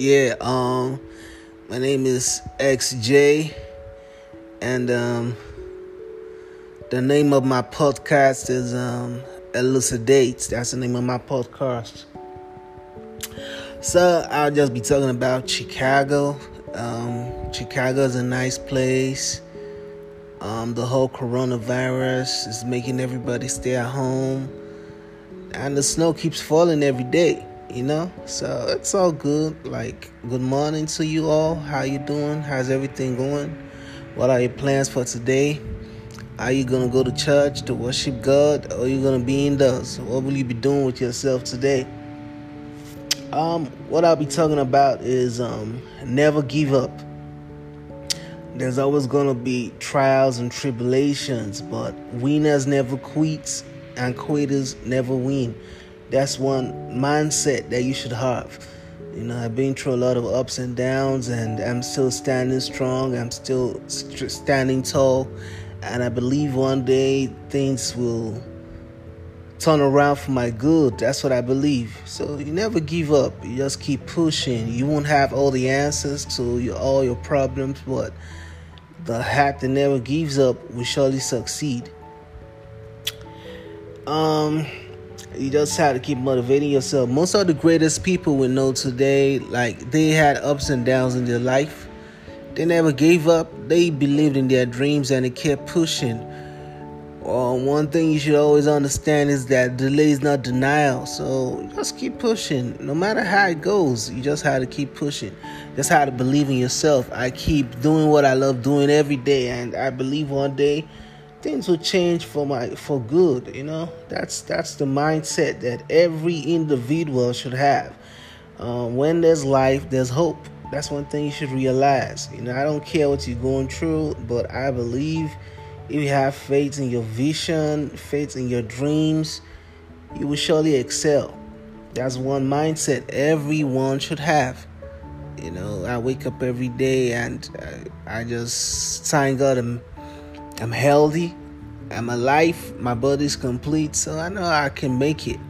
Yeah, um, my name is XJ, and um, the name of my podcast is um, Elucidates. That's the name of my podcast. So I'll just be talking about Chicago. Um, Chicago is a nice place. Um, the whole coronavirus is making everybody stay at home, and the snow keeps falling every day you know? So it's all good. Like good morning to you all. How you doing? How's everything going? What are your plans for today? Are you gonna go to church to worship god or are you gonna be indoors what will you be doing with yourself today? Um what i'll be talking about is um never give up. There's always gonna be trials and tribulations but winners never quit and quitters never win that's one mindset that you should have. You know, I've been through a lot of ups and downs, and I'm still standing strong. I'm still st- standing tall, and I believe one day things will turn around for my good. That's what I believe. So you never give up. You just keep pushing. You won't have all the answers to your, all your problems, but the hat that never gives up will surely succeed. Um you just have to keep motivating yourself. Most of the greatest people we know today, like they had ups and downs in their life. They never gave up. They believed in their dreams and they kept pushing. Uh, one thing you should always understand is that delay is not denial. So just keep pushing. No matter how it goes, you just have to keep pushing. Just have to believe in yourself. I keep doing what I love doing every day, and I believe one day things will change for my for good you know? That's that's the mindset that every individual should have. Uh, when there's life there's hope. That's one thing you should realize. You know i don't care what you're going through but i believe if you have faith in your vision faith in your dreams you will surely excel. That's one mindset everyone should have. You know i wake up every day and i, I just thank god and I'm healthy. I'm alive. My body's complete. So I know I can make it.